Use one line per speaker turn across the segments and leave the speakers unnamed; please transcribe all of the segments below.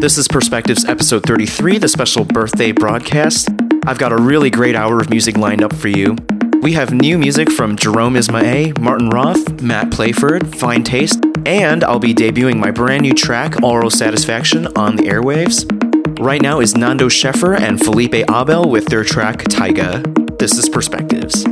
This is Perspectives episode 33, the special birthday broadcast. I've got a really great hour of music lined up for you. We have new music from Jerome Isma-Ae, Martin Roth, Matt Playford, Fine Taste, and I'll be debuting my brand new track, Oral Satisfaction, on the airwaves. Right now is Nando Scheffer and Felipe Abel with their track Taiga. This is Perspectives.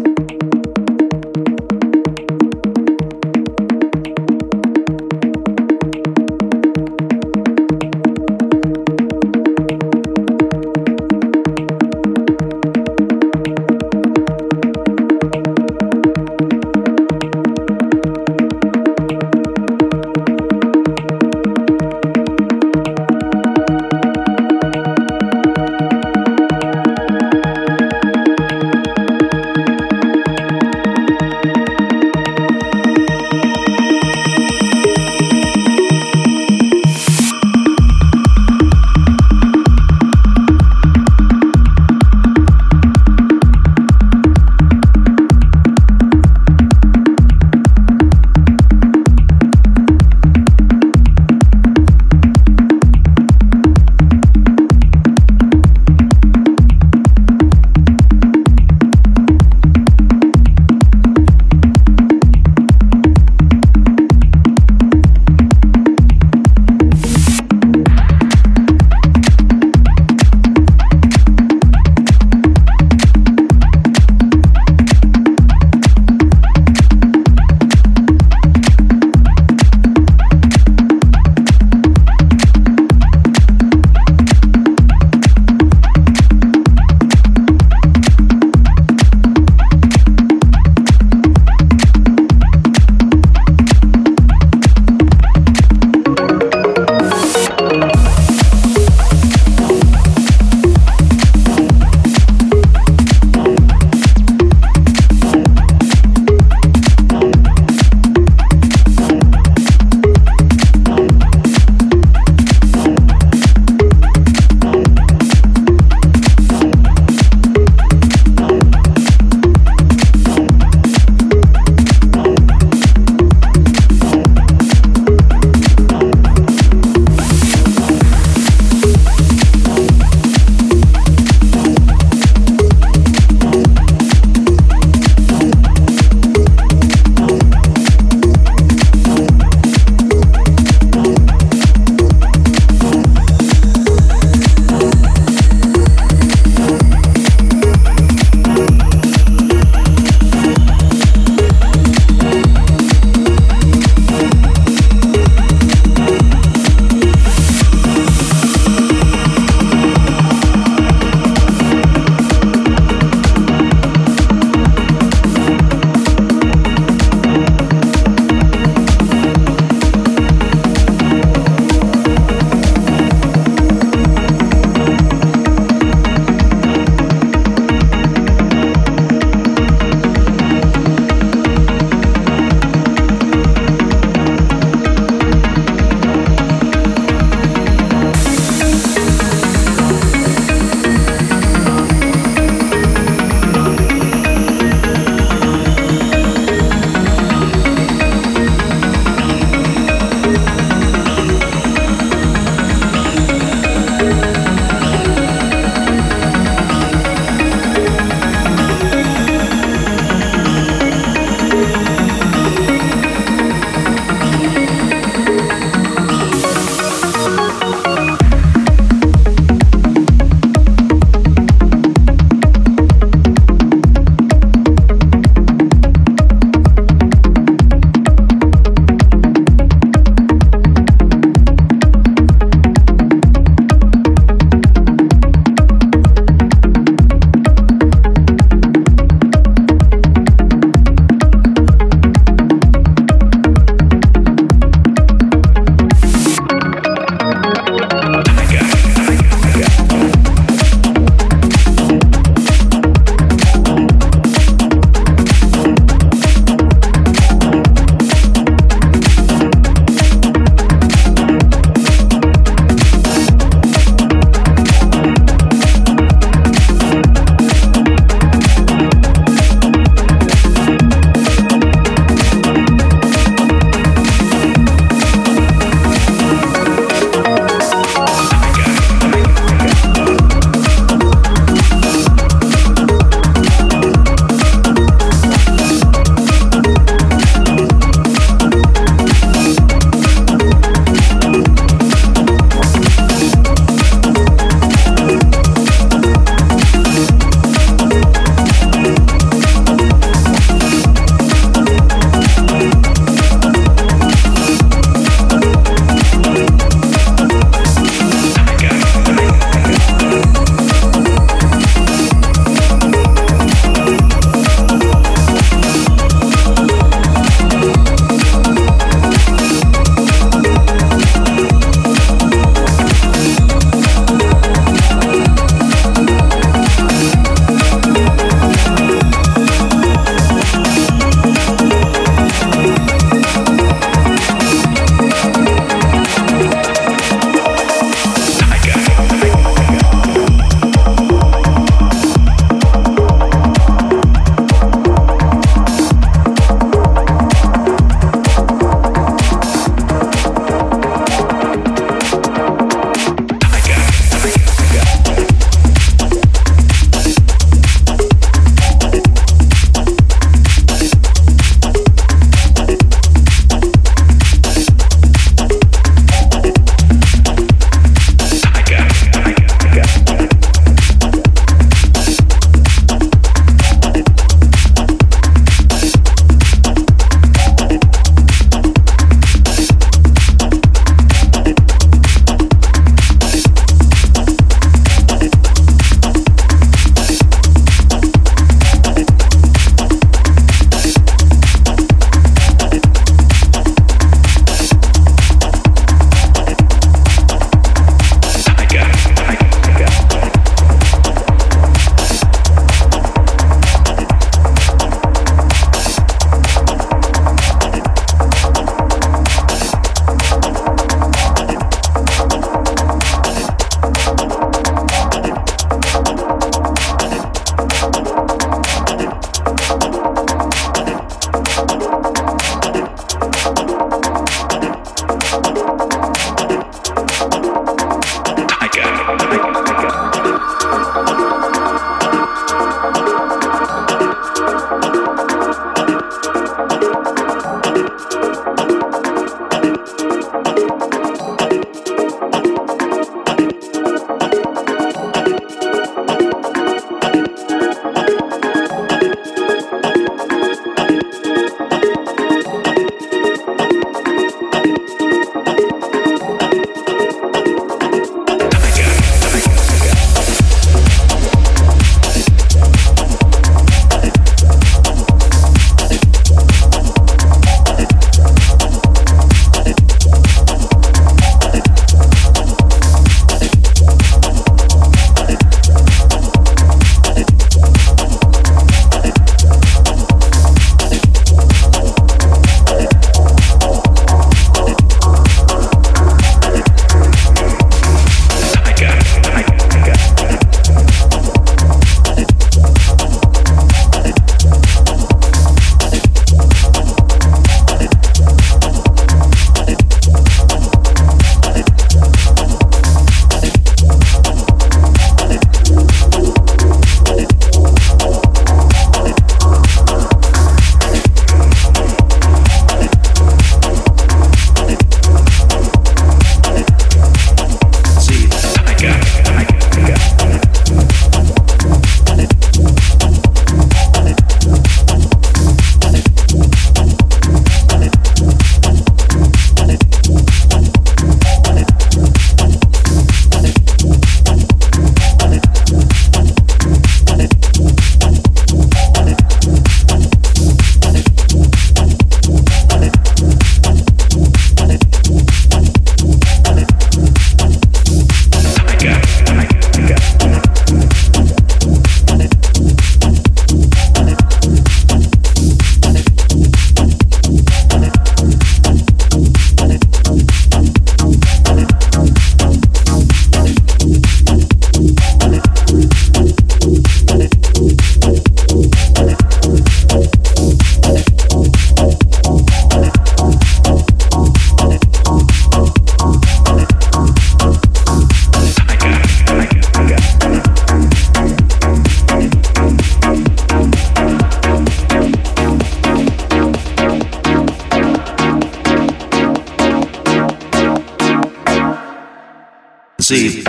See.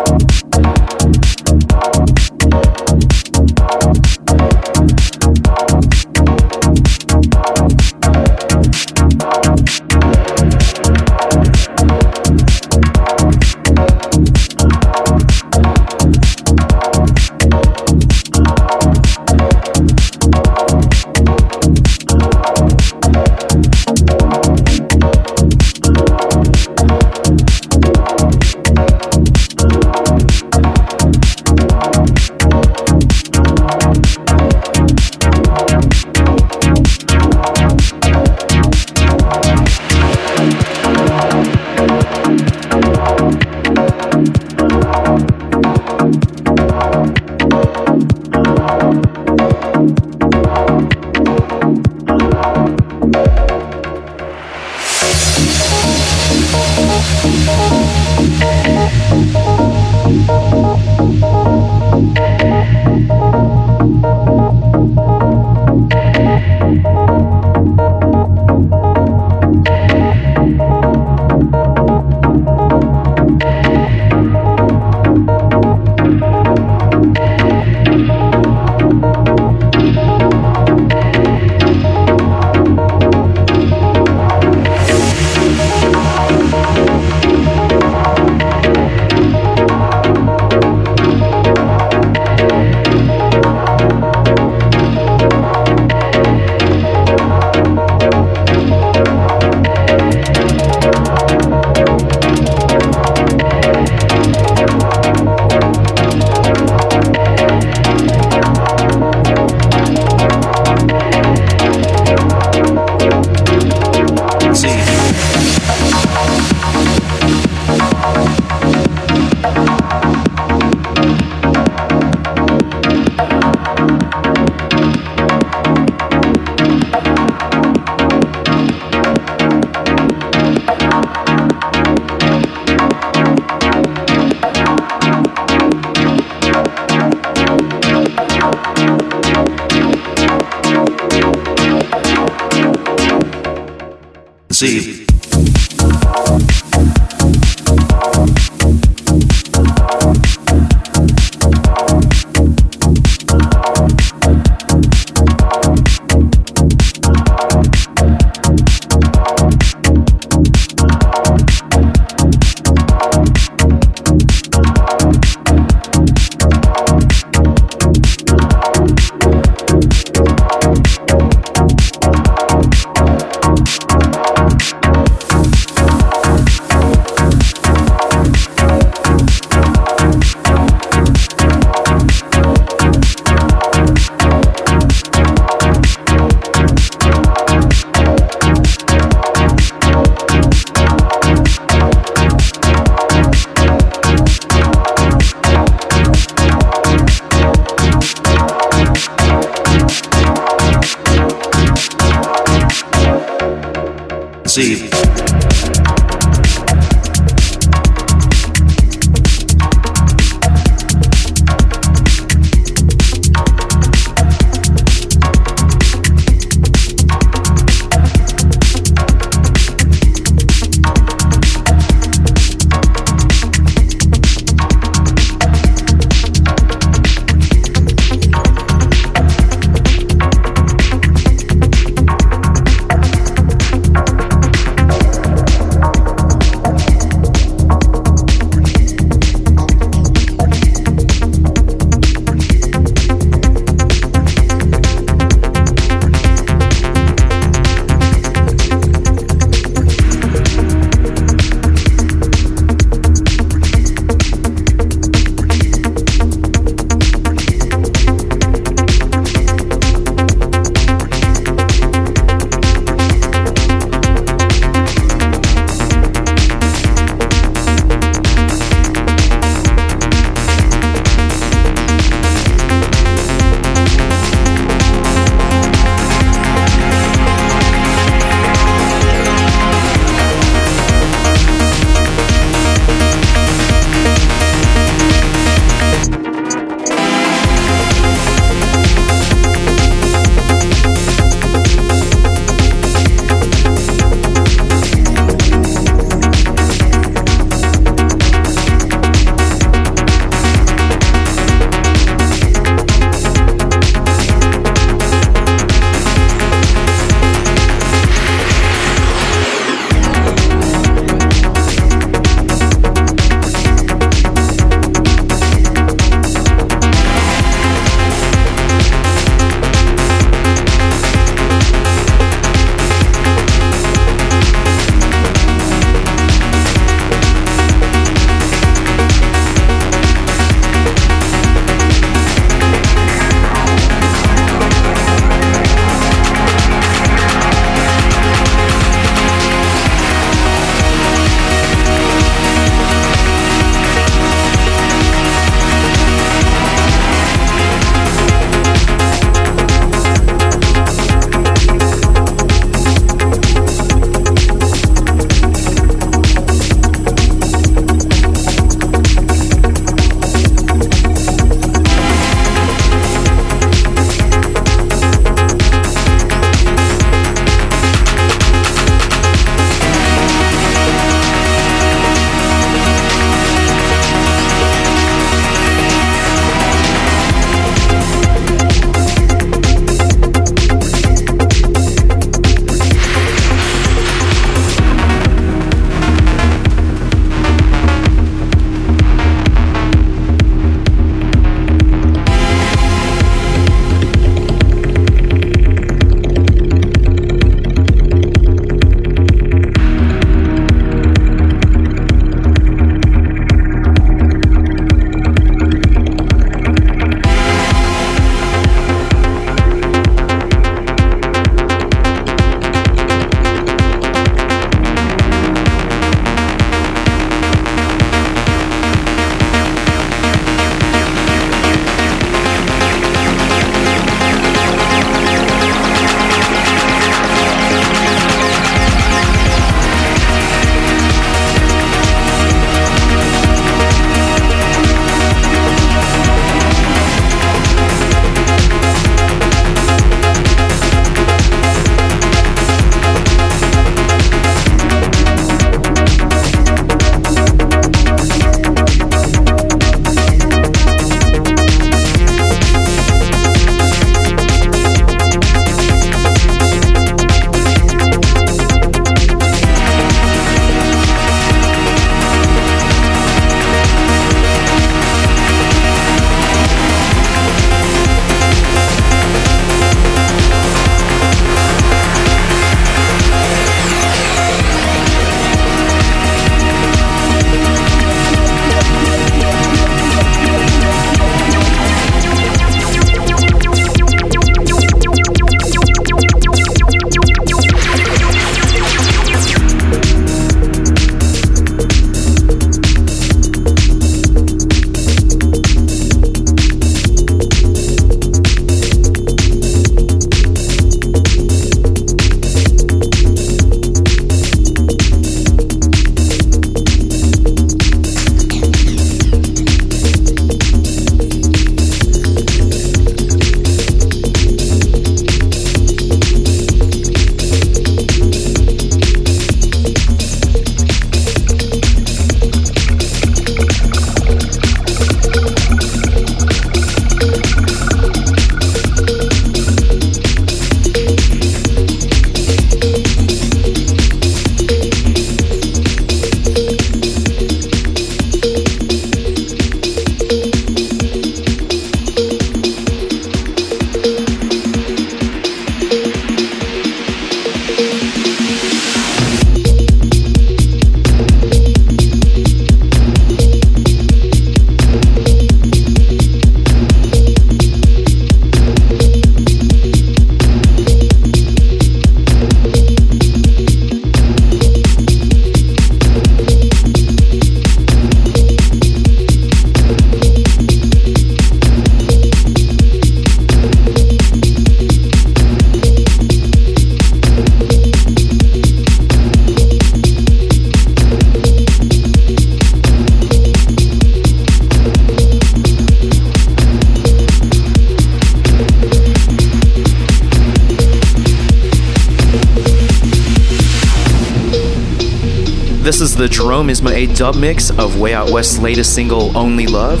Is the Jerome Isma-Ae dub mix of Way Out West's latest single, Only Love.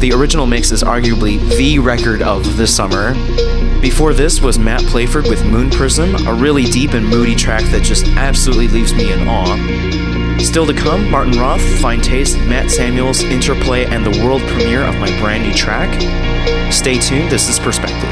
The original mix is arguably the record of the summer. Before this was Matt Playford with Moon Prism, a really deep and moody track that just absolutely leaves me in awe. Still to come, Martin Roth, Fine Taste, Matt Samuels, Interplay, and the world premiere of my brand new track. Stay tuned, this is Perspectives.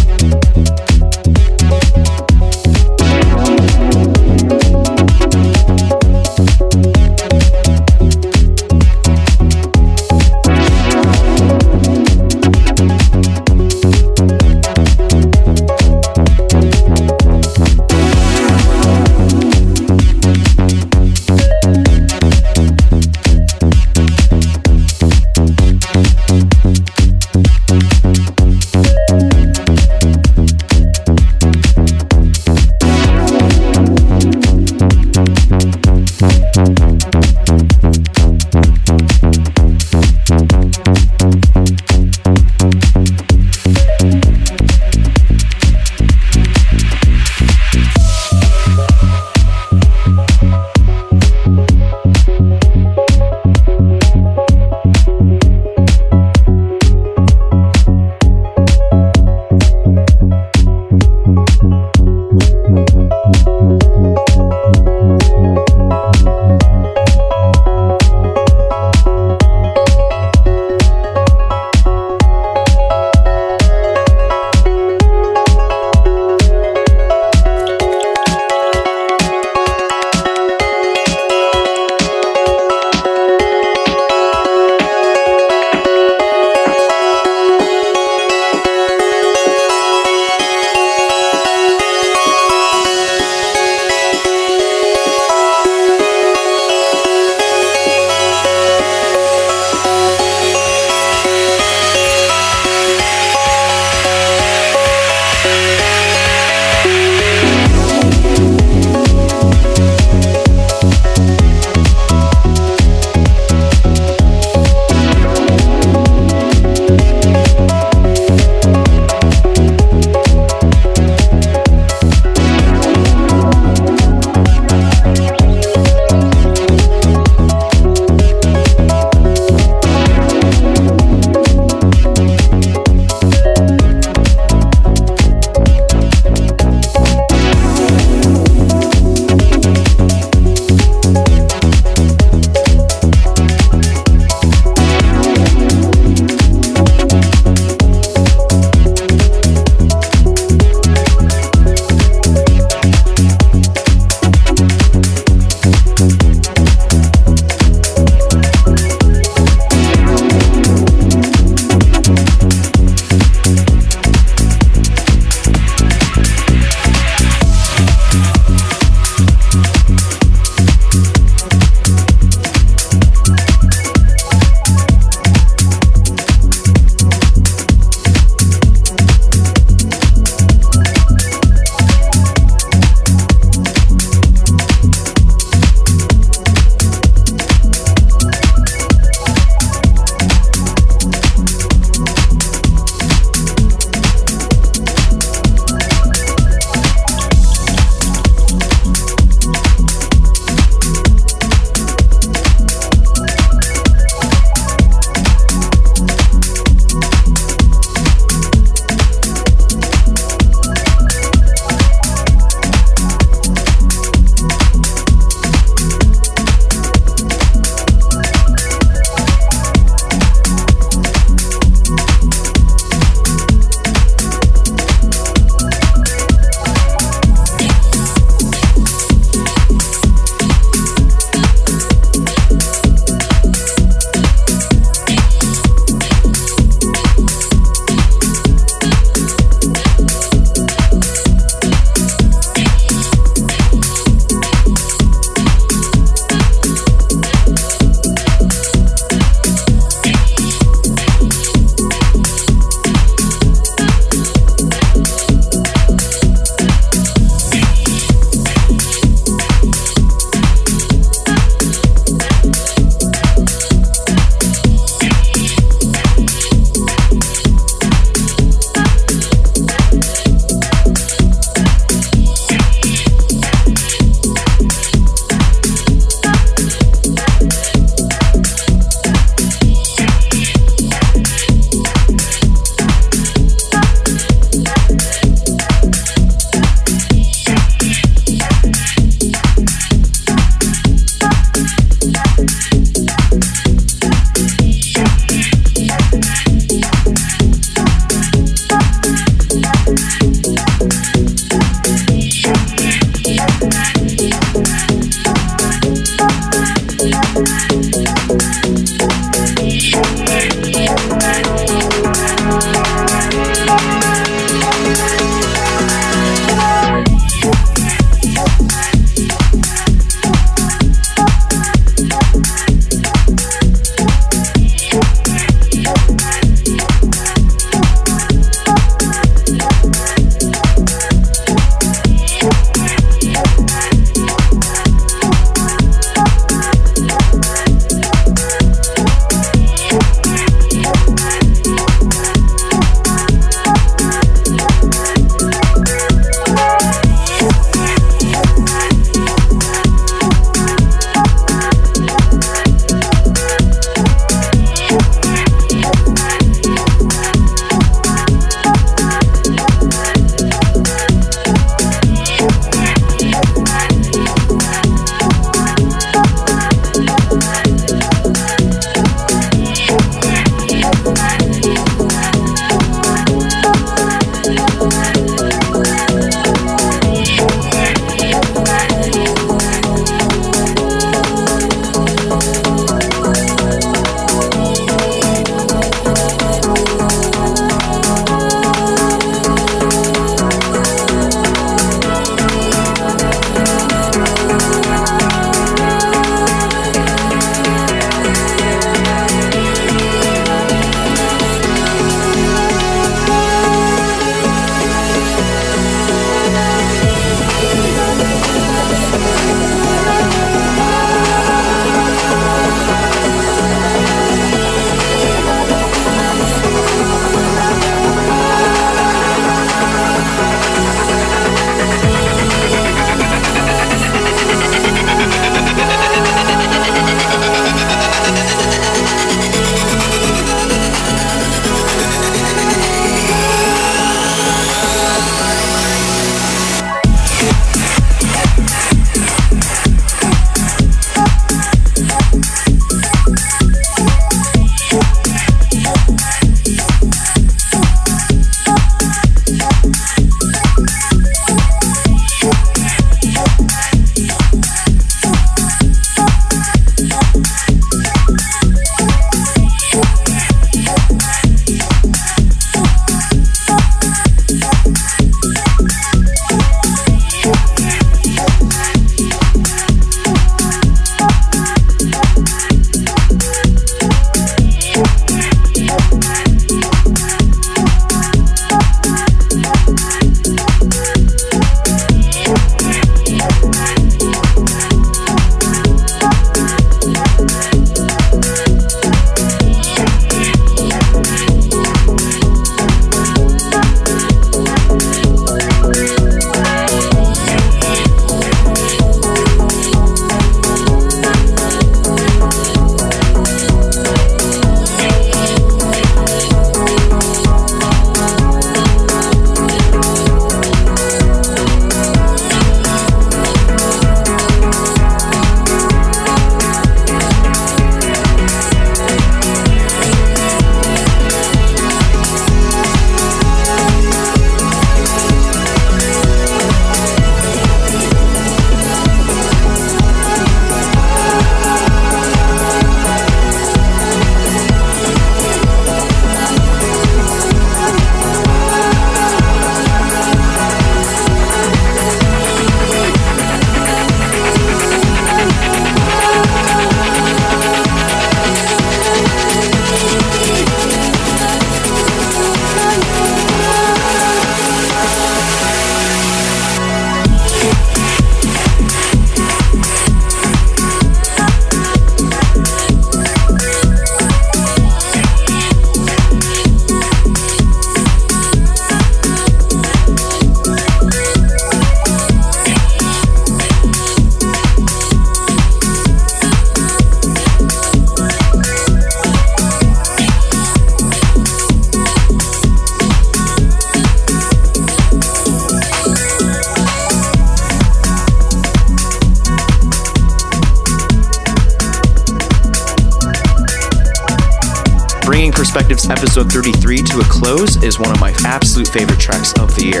Close is one of my absolute favorite tracks of the year.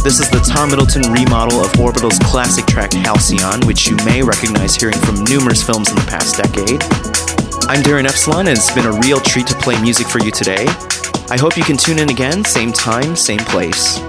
This is the Tom Middleton remodel of Orbital's classic track Halcyon, which you may recognize hearing from numerous films in the past decade. I'm Darren Epsilon, and it's been a real treat to play music for you today. I hope you can tune in again, same time, same place.